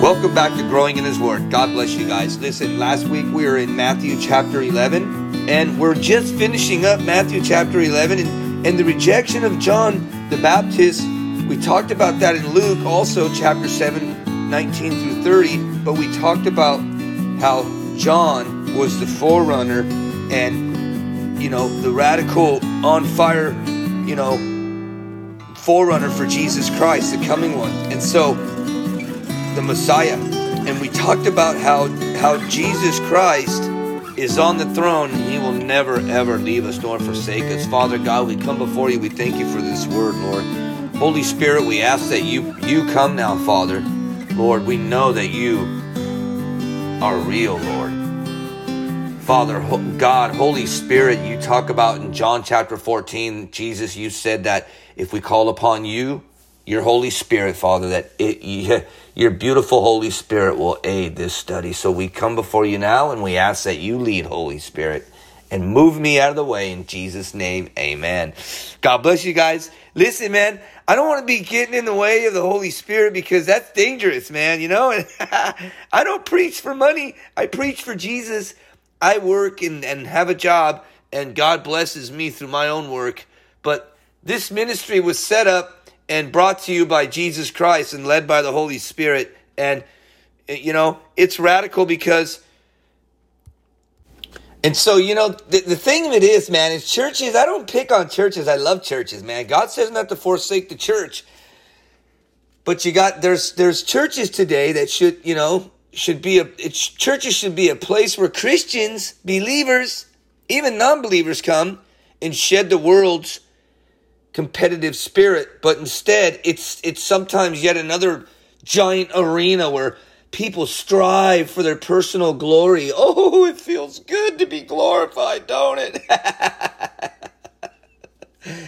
Welcome back to Growing in His Word. God bless you guys. Listen, last week we were in Matthew chapter 11, and we're just finishing up Matthew chapter 11 and, and the rejection of John the Baptist. We talked about that in Luke, also chapter 7, 19 through 30, but we talked about how John was the forerunner and, you know, the radical, on fire, you know, forerunner for Jesus Christ, the coming one. And so, the Messiah. And we talked about how how Jesus Christ is on the throne and he will never ever leave us nor forsake us. Father God, we come before you. We thank you for this word, Lord. Holy Spirit, we ask that you you come now, Father. Lord, we know that you are real, Lord. Father, God, Holy Spirit, you talk about in John chapter 14, Jesus, you said that if we call upon you, your Holy Spirit, Father, that it, your beautiful Holy Spirit will aid this study. So we come before you now and we ask that you lead, Holy Spirit, and move me out of the way in Jesus' name. Amen. God bless you guys. Listen, man, I don't want to be getting in the way of the Holy Spirit because that's dangerous, man, you know? I don't preach for money, I preach for Jesus. I work and, and have a job, and God blesses me through my own work. But this ministry was set up and brought to you by Jesus Christ and led by the Holy Spirit. And, you know, it's radical because. And so, you know, the, the thing of it is, man, is churches, I don't pick on churches. I love churches, man. God says not to forsake the church. But you got, there's, there's churches today that should, you know, should be a, churches should be a place where Christians, believers, even non believers come and shed the world's competitive spirit, but instead it's it's sometimes yet another giant arena where people strive for their personal glory. Oh, it feels good to be glorified, don't it?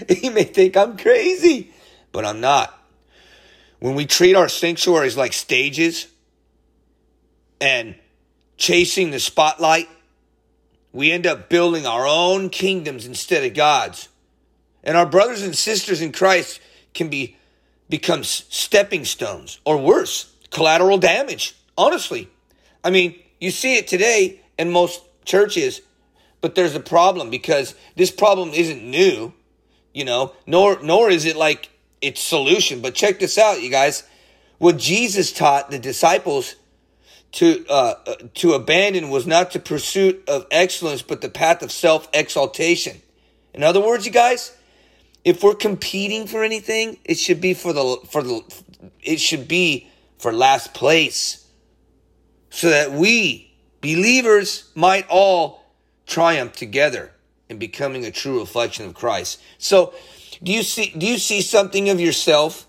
you may think I'm crazy, but I'm not. When we treat our sanctuaries like stages and chasing the spotlight, we end up building our own kingdoms instead of God's. And our brothers and sisters in Christ can be become stepping stones or worse, collateral damage. Honestly. I mean, you see it today in most churches, but there's a problem because this problem isn't new, you know, nor nor is it like its solution. But check this out, you guys. What Jesus taught the disciples to uh, uh to abandon was not the pursuit of excellence, but the path of self exaltation. In other words, you guys, if we're competing for anything, it should be for the for the it should be for last place. So that we believers might all triumph together in becoming a true reflection of Christ. So, do you see do you see something of yourself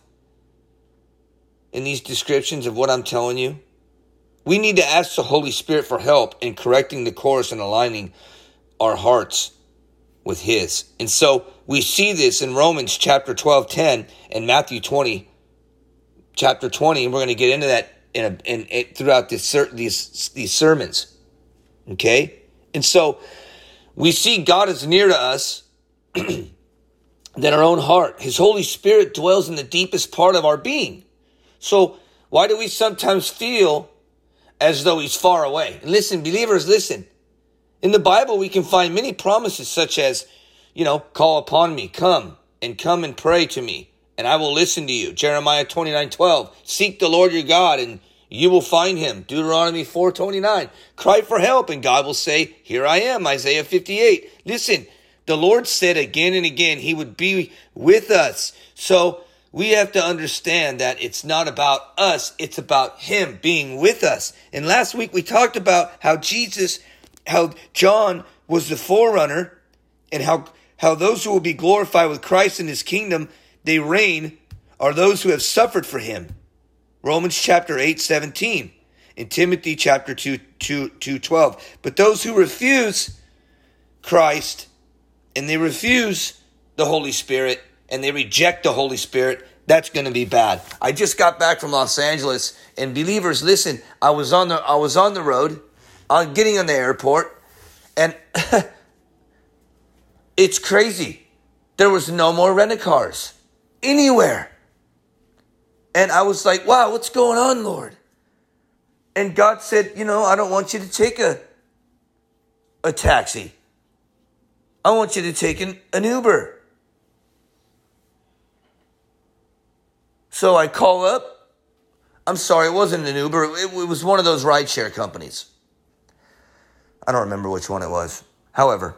in these descriptions of what I'm telling you? We need to ask the Holy Spirit for help in correcting the course and aligning our hearts with his. And so we see this in Romans chapter 12, 10 and Matthew 20, chapter 20. And we're going to get into that in, a, in, in throughout this, these, these sermons. Okay. And so we see God is near to us than our own heart. His Holy Spirit dwells in the deepest part of our being. So why do we sometimes feel as though he's far away? And listen, believers, listen. In the Bible, we can find many promises such as, you know, call upon me, come and come and pray to me, and I will listen to you. Jeremiah 29 12. Seek the Lord your God, and you will find him. Deuteronomy 4 29. Cry for help, and God will say, Here I am. Isaiah 58. Listen, the Lord said again and again he would be with us. So we have to understand that it's not about us, it's about him being with us. And last week we talked about how Jesus how John was the forerunner and how, how those who will be glorified with Christ in his kingdom, they reign, are those who have suffered for him. Romans chapter 8, 17. In Timothy chapter 2, 2, 2 12. But those who refuse Christ and they refuse the Holy Spirit and they reject the Holy Spirit, that's going to be bad. I just got back from Los Angeles and believers, listen, I was on the I was on the road on getting on the airport, and it's crazy. There was no more rental cars anywhere. And I was like, wow, what's going on, Lord? And God said, you know, I don't want you to take a, a taxi. I want you to take an, an Uber. So I call up. I'm sorry, it wasn't an Uber. It, it was one of those rideshare companies. I don't remember which one it was. However,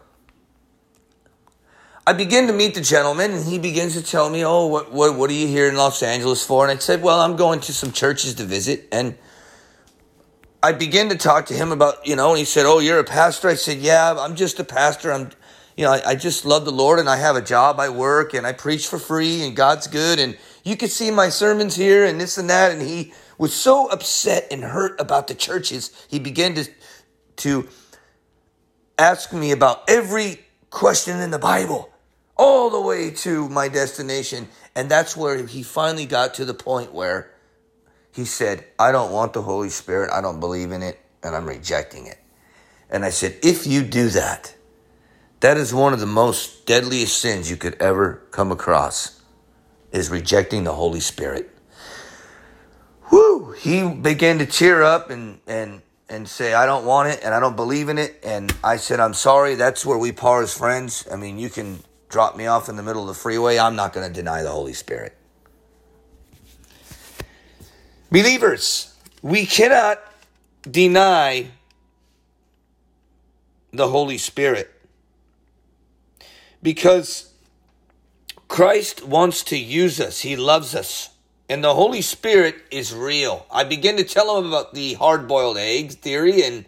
I begin to meet the gentleman, and he begins to tell me, "Oh, what what what are you here in Los Angeles for?" And I said, "Well, I'm going to some churches to visit." And I begin to talk to him about, you know, and he said, "Oh, you're a pastor." I said, "Yeah, I'm just a pastor. I'm, you know, I, I just love the Lord, and I have a job. I work, and I preach for free, and God's good, and you can see my sermons here, and this and that." And he was so upset and hurt about the churches, he began to to ask me about every question in the Bible all the way to my destination. And that's where he finally got to the point where he said, I don't want the Holy Spirit. I don't believe in it. And I'm rejecting it. And I said, if you do that, that is one of the most deadliest sins you could ever come across is rejecting the Holy Spirit. Whoo! He began to cheer up and, and, and say, I don't want it and I don't believe in it. And I said, I'm sorry. That's where we part as friends. I mean, you can drop me off in the middle of the freeway, I'm not going to deny the Holy Spirit. Believers, we cannot deny the Holy Spirit because Christ wants to use us, He loves us. And the Holy Spirit is real. I begin to tell him about the hard boiled egg theory and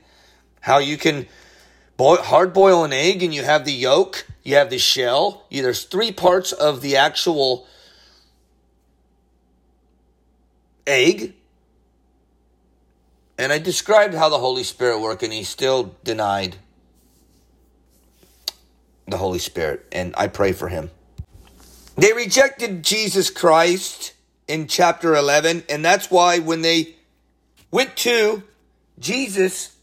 how you can boil, hard boil an egg and you have the yolk you have the shell. There's three parts of the actual egg. And I described how the Holy Spirit worked, and he still denied the Holy Spirit. And I pray for him. They rejected Jesus Christ in chapter 11, and that's why when they went to Jesus,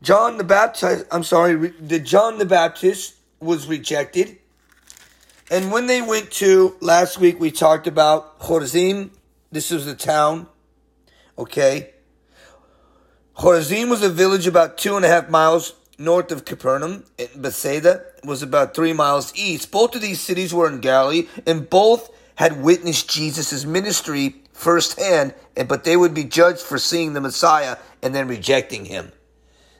John the Baptist, I'm sorry, the John the Baptist was rejected. And when they went to, last week we talked about Chorazim. This was the town. Okay. Chorazim was a village about two and a half miles north of Capernaum. And Bethsaida was about three miles east. Both of these cities were in Galilee, and both had witnessed Jesus' ministry firsthand, but they would be judged for seeing the Messiah and then rejecting him.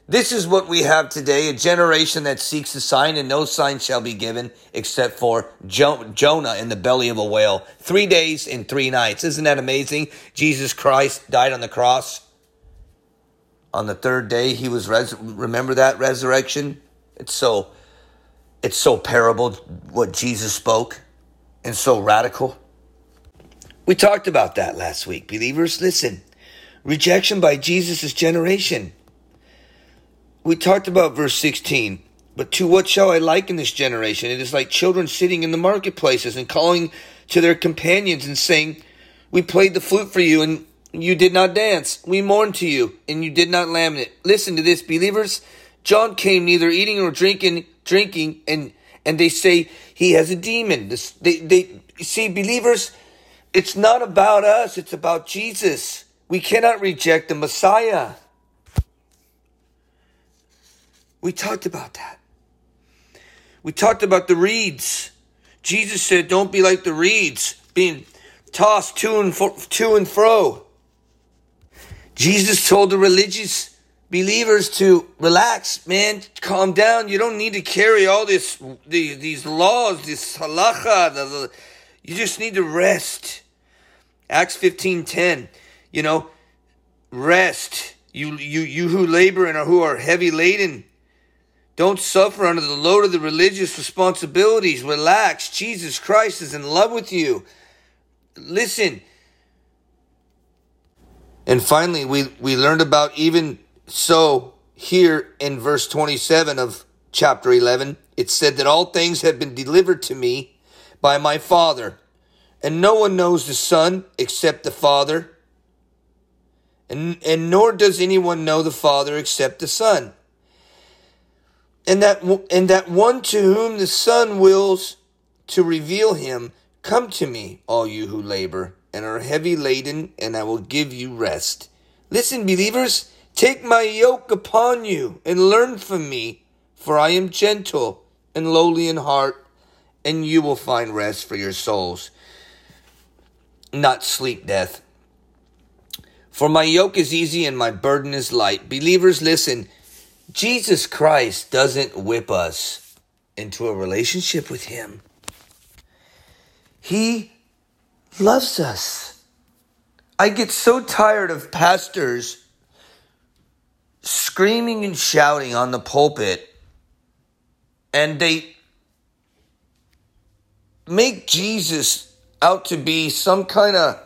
This is what we have today a generation that seeks a sign, and no sign shall be given except for jo- Jonah in the belly of a whale. Three days and three nights. Isn't that amazing? Jesus Christ died on the cross. On the third day, he was res- remember that resurrection. It's so, it's so parable what Jesus spoke, and so radical. We talked about that last week, believers. Listen, rejection by Jesus' generation we talked about verse 16. But to what shall I liken this generation? It is like children sitting in the marketplaces and calling to their companions and saying, We played the flute for you and you did not dance. We mourned to you and you did not lament. Listen to this, believers. John came neither eating nor drinking, drinking, and and they say he has a demon. This, they they see believers. It's not about us. It's about Jesus. We cannot reject the Messiah. We talked about that. We talked about the reeds. Jesus said, Don't be like the reeds, being tossed to and, fro, to and fro. Jesus told the religious believers to relax, man, calm down. You don't need to carry all this, the, these laws, this halacha. The, the, you just need to rest. Acts fifteen ten. You know, rest. You you you who labor and are who are heavy laden, don't suffer under the load of the religious responsibilities. Relax. Jesus Christ is in love with you. Listen. And finally, we, we learned about even so here in verse 27 of chapter 11. It said that all things have been delivered to me by my Father. And no one knows the Son except the Father. And, and nor does anyone know the Father except the Son and that and that one to whom the Son wills to reveal him, come to me, all you who labor and are heavy laden, and I will give you rest. Listen, believers, take my yoke upon you and learn from me, for I am gentle and lowly in heart, and you will find rest for your souls. Not sleep death. For my yoke is easy and my burden is light. Believers, listen. Jesus Christ doesn't whip us into a relationship with Him. He loves us. I get so tired of pastors screaming and shouting on the pulpit, and they make Jesus out to be some kind of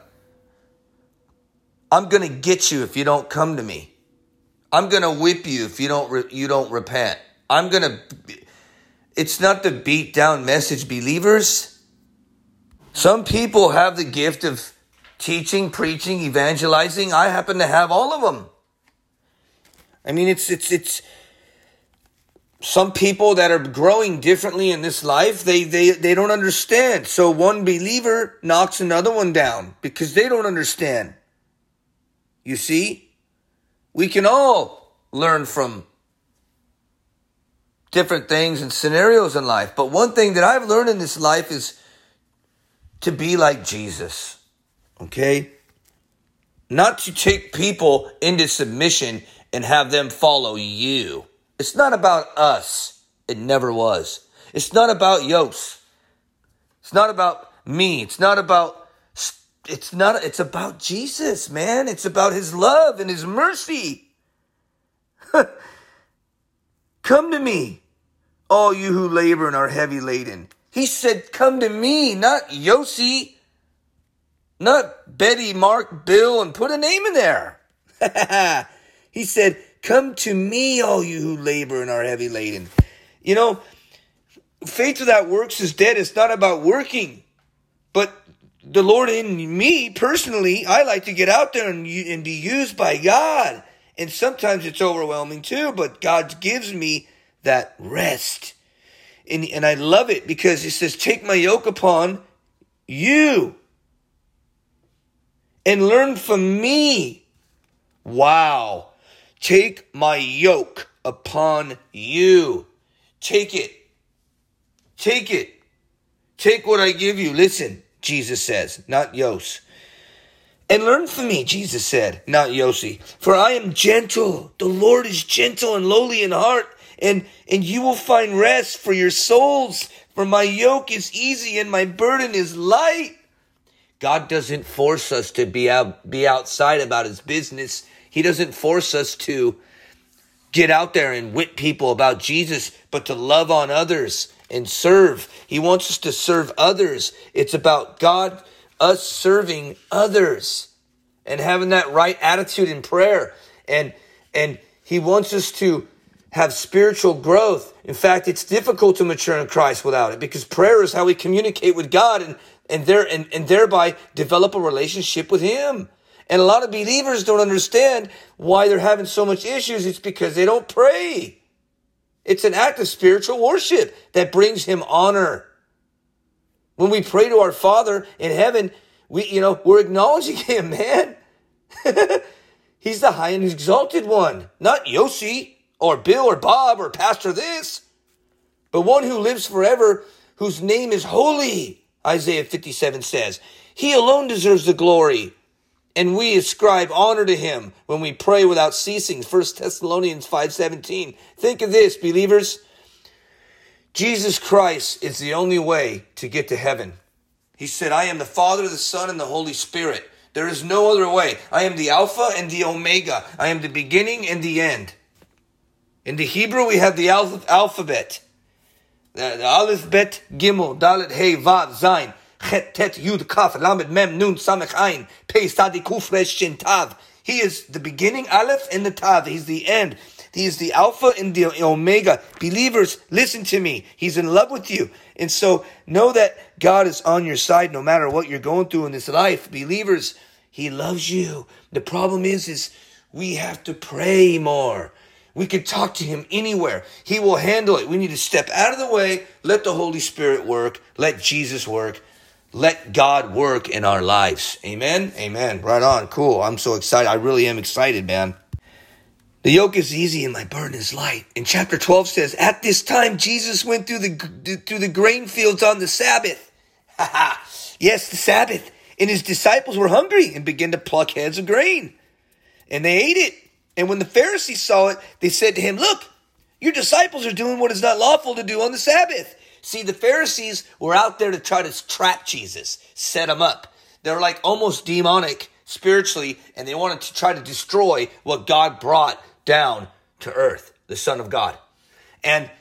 I'm going to get you if you don't come to me. I'm going to whip you if you don't re- you don't repent. I'm going to It's not the beat down message believers. Some people have the gift of teaching, preaching, evangelizing. I happen to have all of them. I mean, it's it's it's some people that are growing differently in this life, they they they don't understand. So one believer knocks another one down because they don't understand. You see? We can all learn from different things and scenarios in life. But one thing that I've learned in this life is to be like Jesus. Okay? Not to take people into submission and have them follow you. It's not about us. It never was. It's not about Yos. It's not about me. It's not about it's not it's about Jesus, man. It's about his love and his mercy. come to me, all you who labor and are heavy laden. He said, Come to me, not Yossi, not Betty, Mark, Bill, and put a name in there. he said, Come to me, all you who labor and are heavy laden. You know, faith without works is dead. It's not about working, the Lord in me personally, I like to get out there and, and be used by God. And sometimes it's overwhelming too, but God gives me that rest. And, and I love it because He says, Take my yoke upon you and learn from me. Wow. Take my yoke upon you. Take it. Take it. Take what I give you. Listen. Jesus says, not Yos. And learn from me, Jesus said, not Yossi. For I am gentle. The Lord is gentle and lowly in heart, and, and you will find rest for your souls. For my yoke is easy and my burden is light. God doesn't force us to be out, be outside about his business. He doesn't force us to get out there and whip people about Jesus, but to love on others and serve. He wants us to serve others. It's about God, us serving others and having that right attitude in prayer. And, and he wants us to have spiritual growth. In fact, it's difficult to mature in Christ without it because prayer is how we communicate with God and, and there, and, and thereby develop a relationship with him. And a lot of believers don't understand why they're having so much issues. It's because they don't pray. It's an act of spiritual worship that brings him honor. When we pray to our Father in heaven, we, you know, we're acknowledging him, man. He's the high and exalted one, not Yossi or Bill or Bob or Pastor this, but one who lives forever, whose name is holy, Isaiah 57 says. He alone deserves the glory and we ascribe honor to him when we pray without ceasing. 1 thessalonians 5.17 think of this believers. Jesus christ is the only way to get to heaven. He said i am the father the son and the holy spirit. There is no other way. I am the alpha and the omega. I am the beginning and the end. In the hebrew we have the alphabet. The, the aleph bet gimel dalet hey vav zayin Chet, Tet, Yud, Kaf, Lamed, Mem, Nun, Samech, Ein, Pei, Sadi, Kuf, Shin, Tav. He is the beginning, Aleph, and the Tav. He's the end. He is the Alpha and the Omega. Believers, listen to me. He's in love with you. And so know that God is on your side no matter what you're going through in this life. Believers, He loves you. The problem is, is we have to pray more. We can talk to him anywhere. He will handle it. We need to step out of the way, let the Holy Spirit work, let Jesus work, let God work in our lives. Amen. Amen. Right on. Cool. I'm so excited. I really am excited, man. The yoke is easy and my burden is light. And chapter 12 says, At this time, Jesus went through the, through the grain fields on the Sabbath. Ha ha. Yes, the Sabbath. And his disciples were hungry and began to pluck heads of grain. And they ate it. And when the Pharisees saw it, they said to him, Look, your disciples are doing what is not lawful to do on the Sabbath. See, the Pharisees were out there to try to trap Jesus, set him up. They're like almost demonic spiritually, and they wanted to try to destroy what God brought down to earth, the Son of God. And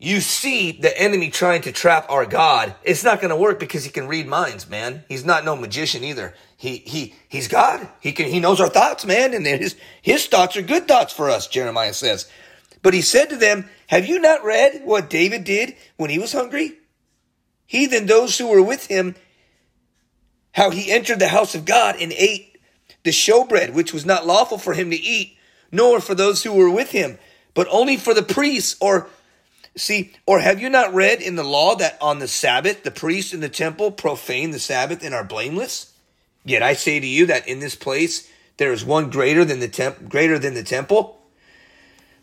you see the enemy trying to trap our God. It's not going to work because he can read minds, man. He's not no magician either. He, he, he's God. He can, he knows our thoughts, man. And his, his thoughts are good thoughts for us, Jeremiah says. But he said to them, have you not read what David did when he was hungry? He then those who were with him, how he entered the house of God and ate the showbread, which was not lawful for him to eat, nor for those who were with him, but only for the priests. Or, see, or have you not read in the law that on the Sabbath the priests in the temple profane the Sabbath and are blameless? Yet I say to you that in this place there is one greater than the temp- greater than the temple.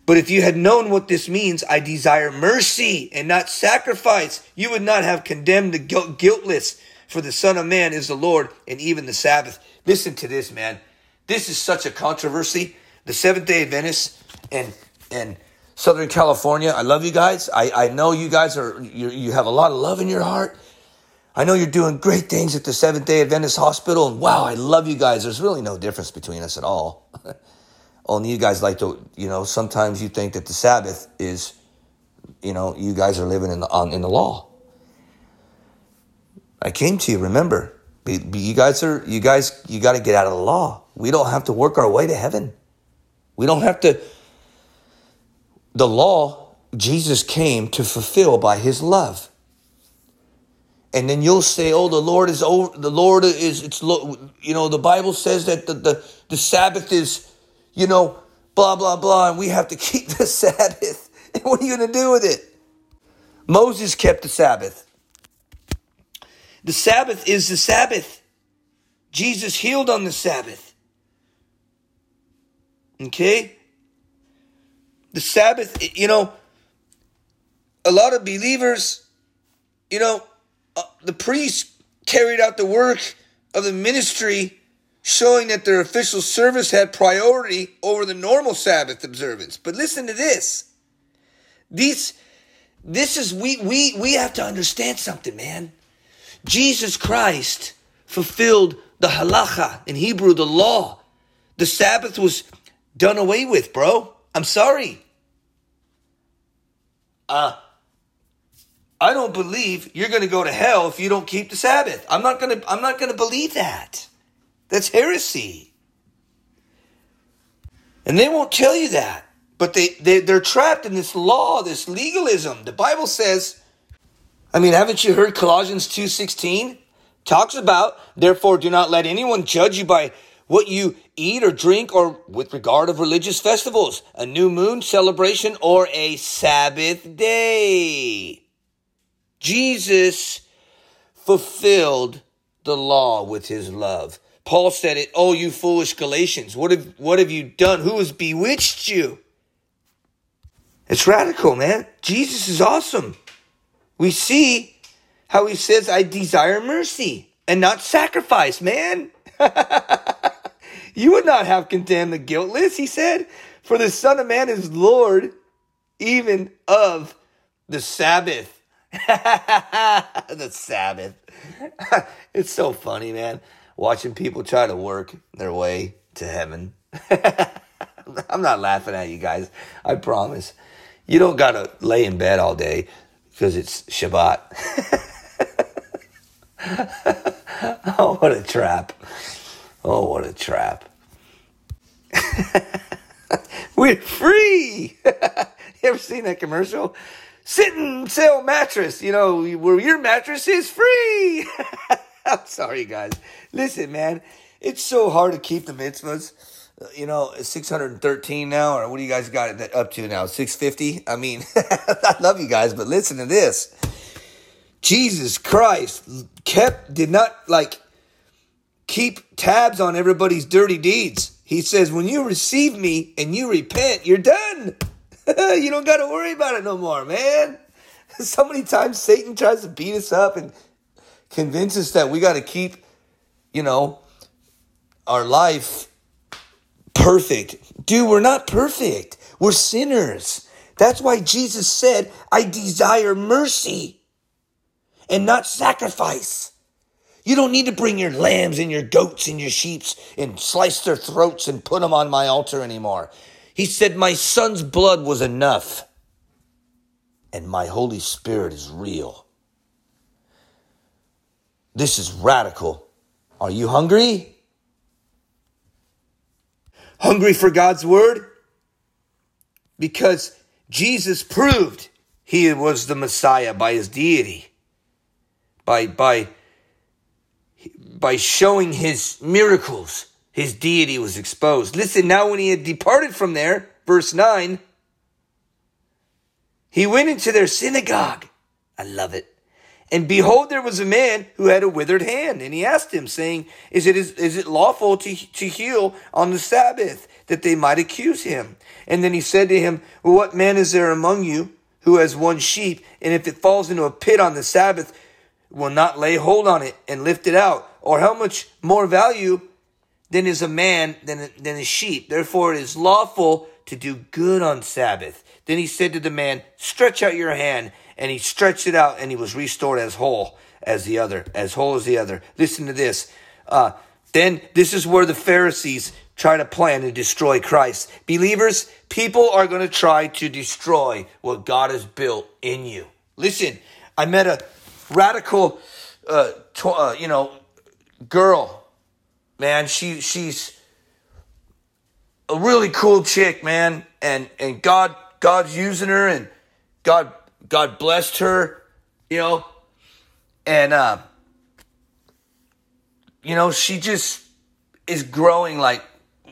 But if you had known what this means, I desire mercy and not sacrifice, you would not have condemned the guiltless. For the Son of Man is the Lord and even the Sabbath. Listen to this, man. This is such a controversy the Seventh Day Adventists and and Southern California. I love you guys. I, I know you guys are you you have a lot of love in your heart. I know you're doing great things at the Seventh Day Adventist Hospital, and wow, I love you guys. There's really no difference between us at all. Only you guys like to, you know, sometimes you think that the Sabbath is, you know, you guys are living in the on in the law. I came to you. Remember, you guys are you guys you got to get out of the law. We don't have to work our way to heaven. We don't have to. The law, Jesus came to fulfill by his love. And then you'll say, oh, the Lord is over, the Lord is, it's, you know, the Bible says that the, the, the Sabbath is, you know, blah, blah, blah, and we have to keep the Sabbath. And what are you going to do with it? Moses kept the Sabbath. The Sabbath is the Sabbath. Jesus healed on the Sabbath. Okay? The Sabbath, you know, a lot of believers, you know, uh, the priests carried out the work of the ministry, showing that their official service had priority over the normal Sabbath observance. But listen to this. These, this is, we, we, we have to understand something, man. Jesus Christ fulfilled the halacha, in Hebrew, the law. The Sabbath was done away with, bro. I'm sorry. Uh, I don't believe you're going to go to hell if you don't keep the Sabbath. I'm not going to I'm not going to believe that. That's heresy. And they won't tell you that. But they, they they're trapped in this law, this legalism. The Bible says I mean, haven't you heard Colossians 2:16 talks about therefore do not let anyone judge you by what you eat or drink or with regard of religious festivals, a new moon celebration or a Sabbath day. Jesus fulfilled the law with his love. Paul said it, oh, you foolish Galatians, what have, what have you done? Who has bewitched you? It's radical, man. Jesus is awesome. We see how he says, I desire mercy and not sacrifice, man. You would not have condemned the guiltless, he said, for the Son of Man is Lord even of the Sabbath. the Sabbath. it's so funny, man, watching people try to work their way to heaven. I'm not laughing at you guys. I promise. You don't got to lay in bed all day because it's Shabbat. oh, what a trap. Oh, what a trap. We're free. you ever seen that commercial? Sit and Sleep mattress, you know, where your mattress is free. I'm sorry, guys. Listen, man, it's so hard to keep the mitzvahs. You know, 613 now, or what do you guys got up to now? 650? I mean, I love you guys, but listen to this. Jesus Christ kept, did not like keep tabs on everybody's dirty deeds. He says, when you receive me and you repent, you're done. you don't got to worry about it no more, man. So many times Satan tries to beat us up and convince us that we got to keep, you know, our life perfect. Dude, we're not perfect. We're sinners. That's why Jesus said, I desire mercy and not sacrifice. You don't need to bring your lambs and your goats and your sheeps and slice their throats and put them on my altar anymore. He said, My son's blood was enough, and my Holy Spirit is real. This is radical. Are you hungry? Hungry for God's word? Because Jesus proved he was the Messiah by his deity, by, by, by showing his miracles. His deity was exposed. Listen, now when he had departed from there, verse 9, he went into their synagogue. I love it. And behold, there was a man who had a withered hand. And he asked him, saying, Is it, is, is it lawful to, to heal on the Sabbath? That they might accuse him. And then he said to him, well, What man is there among you who has one sheep, and if it falls into a pit on the Sabbath, will not lay hold on it and lift it out? Or how much more value than is a man than, than a sheep? Therefore it is lawful to do good on Sabbath. Then he said to the man, Stretch out your hand and he stretched it out and he was restored as whole as the other, as whole as the other. Listen to this. Uh, then this is where the Pharisees try to plan to destroy Christ. Believers, people are going to try to destroy what God has built in you. Listen, I met a radical, uh, tw- uh, you know, girl. Man, she she's a really cool chick, man, and and God God's using her, and God God blessed her, you know, and uh, you know she just is growing like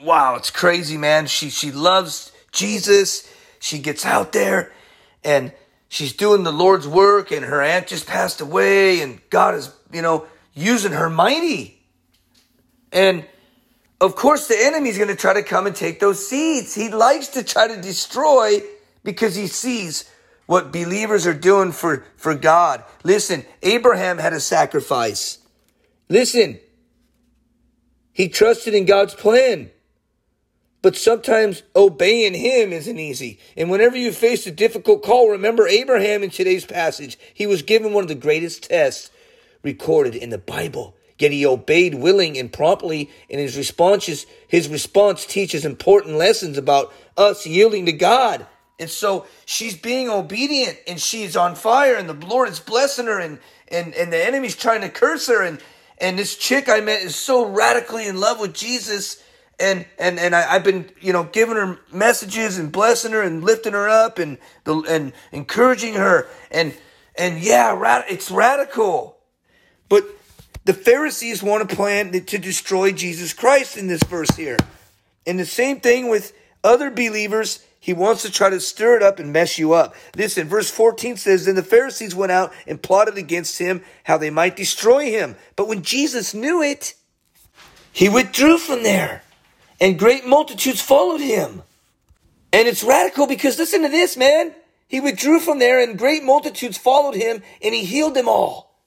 wow, it's crazy, man. She she loves Jesus. She gets out there and she's doing the Lord's work and her aunt just passed away and God is, you know, using her mighty. And of course the enemy's going to try to come and take those seeds. He likes to try to destroy because he sees what believers are doing for, for God. Listen, Abraham had a sacrifice. Listen, he trusted in God's plan. But sometimes obeying him isn't easy. And whenever you face a difficult call, remember Abraham in today's passage. He was given one of the greatest tests recorded in the Bible. Yet he obeyed willing and promptly, and his responses, his response teaches important lessons about us yielding to God. And so she's being obedient and she's on fire and the Lord is blessing her and, and, and the enemy's trying to curse her. And, and this chick I met is so radically in love with Jesus. And, and, and I, have been, you know, giving her messages and blessing her and lifting her up and, the, and encouraging her. And, and yeah, rad- it's radical. But the Pharisees want to plan to destroy Jesus Christ in this verse here. And the same thing with other believers he wants to try to stir it up and mess you up. Listen, verse 14 says, Then the Pharisees went out and plotted against him how they might destroy him. But when Jesus knew it, he withdrew from there, and great multitudes followed him. And it's radical because listen to this, man. He withdrew from there, and great multitudes followed him, and he healed them all.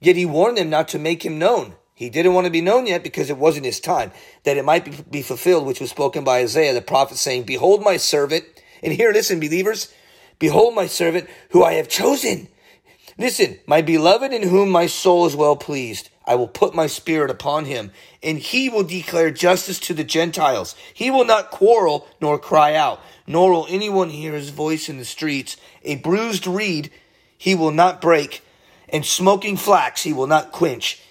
Yet he warned them not to make him known he didn't want to be known yet because it wasn't his time, that it might be, be fulfilled, which was spoken by Isaiah the prophet, saying, Behold my servant. And here, listen, believers, behold my servant who I have chosen. Listen, my beloved in whom my soul is well pleased. I will put my spirit upon him, and he will declare justice to the Gentiles. He will not quarrel nor cry out, nor will anyone hear his voice in the streets. A bruised reed he will not break, and smoking flax he will not quench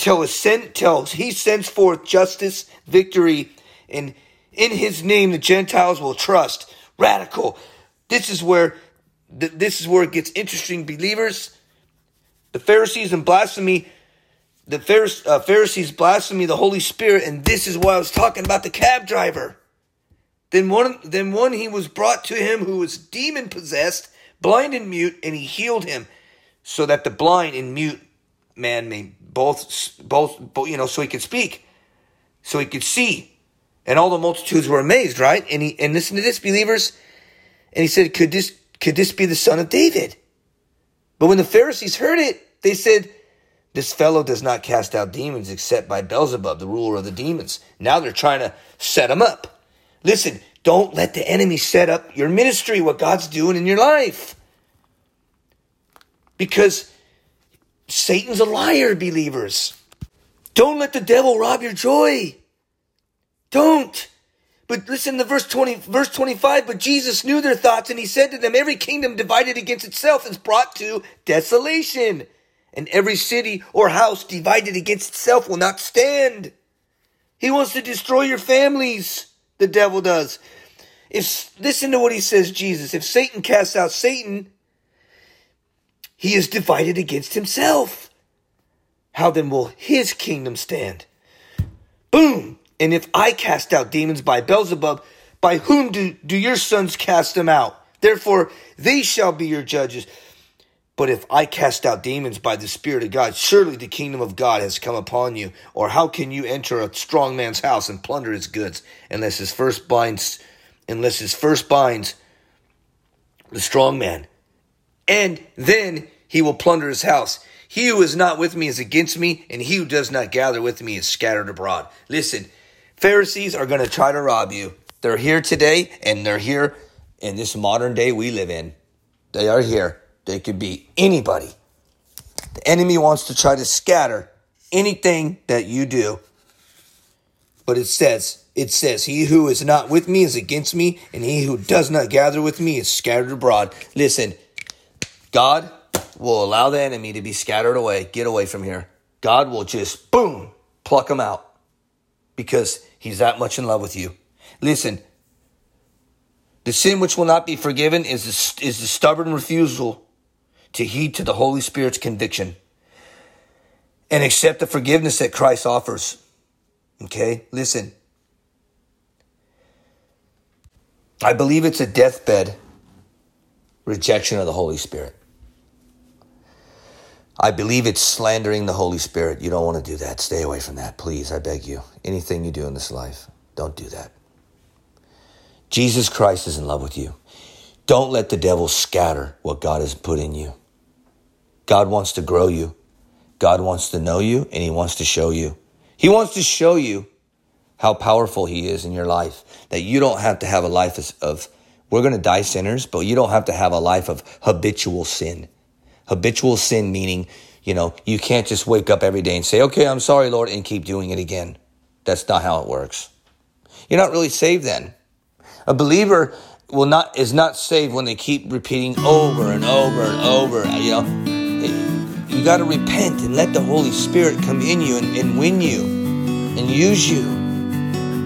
till, sent, till he sends forth justice, victory, and in his name the Gentiles will trust. Radical. This is where this is where it gets interesting, believers. The Pharisees and blasphemy, the uh, Pharisees blasphemy the Holy Spirit, and this is why I was talking about the cab driver. Then one, then one he was brought to him who was demon possessed, blind and mute, and he healed him. so that the blind and mute man may both, both, you know, so he could speak, so he could see. And all the multitudes were amazed, right? And he, and listen to this, believers. And he said, could this, could this be the son of David? But when the Pharisees heard it, they said, this fellow does not cast out demons except by Beelzebub, the ruler of the demons. Now they're trying to set him up. Listen, don't let the enemy set up your ministry, what God's doing in your life. Because Satan's a liar, believers. Don't let the devil rob your joy. Don't. But listen to verse 20, verse 25. But Jesus knew their thoughts and he said to them, every kingdom divided against itself is brought to desolation. And every city or house divided against itself will not stand. He wants to destroy your families. The devil does. If, listen to what he says, Jesus. If Satan casts out Satan, he is divided against himself. How then will his kingdom stand? Boom! And if I cast out demons by Beelzebub, by whom do, do your sons cast them out? Therefore, they shall be your judges. But if I cast out demons by the Spirit of God, surely the kingdom of God has come upon you. Or how can you enter a strong man's house and plunder his goods, unless his first binds, unless his first binds the strong man, and then he will plunder his house. He who is not with me is against me, and he who does not gather with me is scattered abroad. Listen, Pharisees are going to try to rob you. They're here today, and they're here in this modern day we live in. They are here. They could be anybody. The enemy wants to try to scatter anything that you do. But it says, it says, He who is not with me is against me, and he who does not gather with me is scattered abroad. Listen, God will allow the enemy to be scattered away, get away from here. God will just, boom, pluck them out because he's that much in love with you. Listen, the sin which will not be forgiven is the, is the stubborn refusal to heed to the Holy Spirit's conviction and accept the forgiveness that Christ offers. Okay, listen. I believe it's a deathbed rejection of the Holy Spirit. I believe it's slandering the Holy Spirit. You don't want to do that. Stay away from that, please. I beg you. Anything you do in this life, don't do that. Jesus Christ is in love with you. Don't let the devil scatter what God has put in you. God wants to grow you. God wants to know you and he wants to show you. He wants to show you how powerful he is in your life. That you don't have to have a life of, we're going to die sinners, but you don't have to have a life of habitual sin. Habitual sin meaning, you know, you can't just wake up every day and say, okay, I'm sorry, Lord, and keep doing it again. That's not how it works. You're not really saved then. A believer will not is not saved when they keep repeating over and over and over. You know, you got to repent and let the Holy Spirit come in you and, and win you and use you.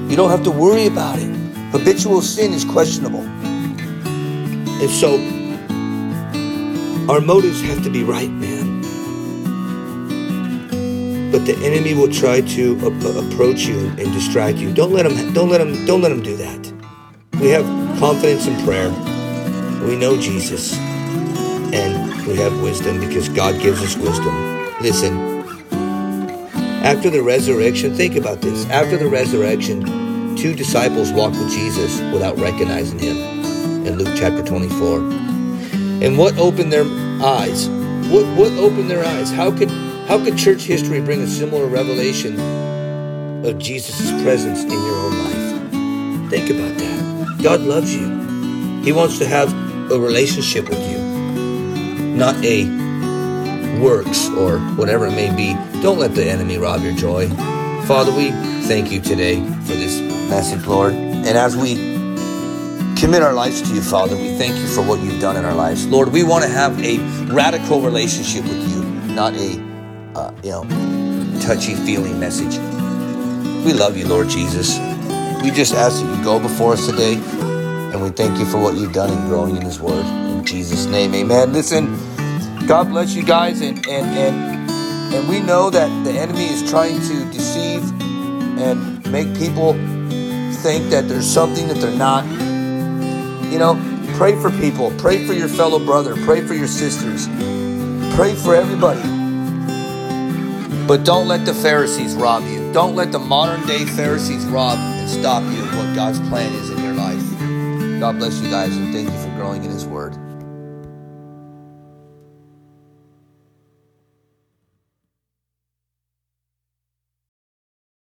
You don't have to worry about it. Habitual sin is questionable. And so our motives have to be right, man. But the enemy will try to a- approach you and distract you. Don't let him. Don't let him. Don't let him do that. We have confidence in prayer. We know Jesus, and we have wisdom because God gives us wisdom. Listen. After the resurrection, think about this. After the resurrection, two disciples walked with Jesus without recognizing him in Luke chapter 24. And what opened their eyes? What what opened their eyes? How could how could church history bring a similar revelation of Jesus' presence in your own life? Think about that. God loves you. He wants to have a relationship with you, not a works or whatever it may be. Don't let the enemy rob your joy. Father, we thank you today for this message, Lord. And as we commit our lives to you, Father. We thank you for what you've done in our lives. Lord, we want to have a radical relationship with you, not a, uh, you know, touchy-feely message. We love you, Lord Jesus. We just ask that you go before us today, and we thank you for what you've done in growing in His Word. In Jesus' name, amen. Listen, God bless you guys, and, and, and, and we know that the enemy is trying to deceive and make people think that there's something that they're not you know, pray for people. Pray for your fellow brother. Pray for your sisters. Pray for everybody. But don't let the Pharisees rob you. Don't let the modern day Pharisees rob and stop you of what God's plan is in your life. God bless you guys and thank you for growing in His Word.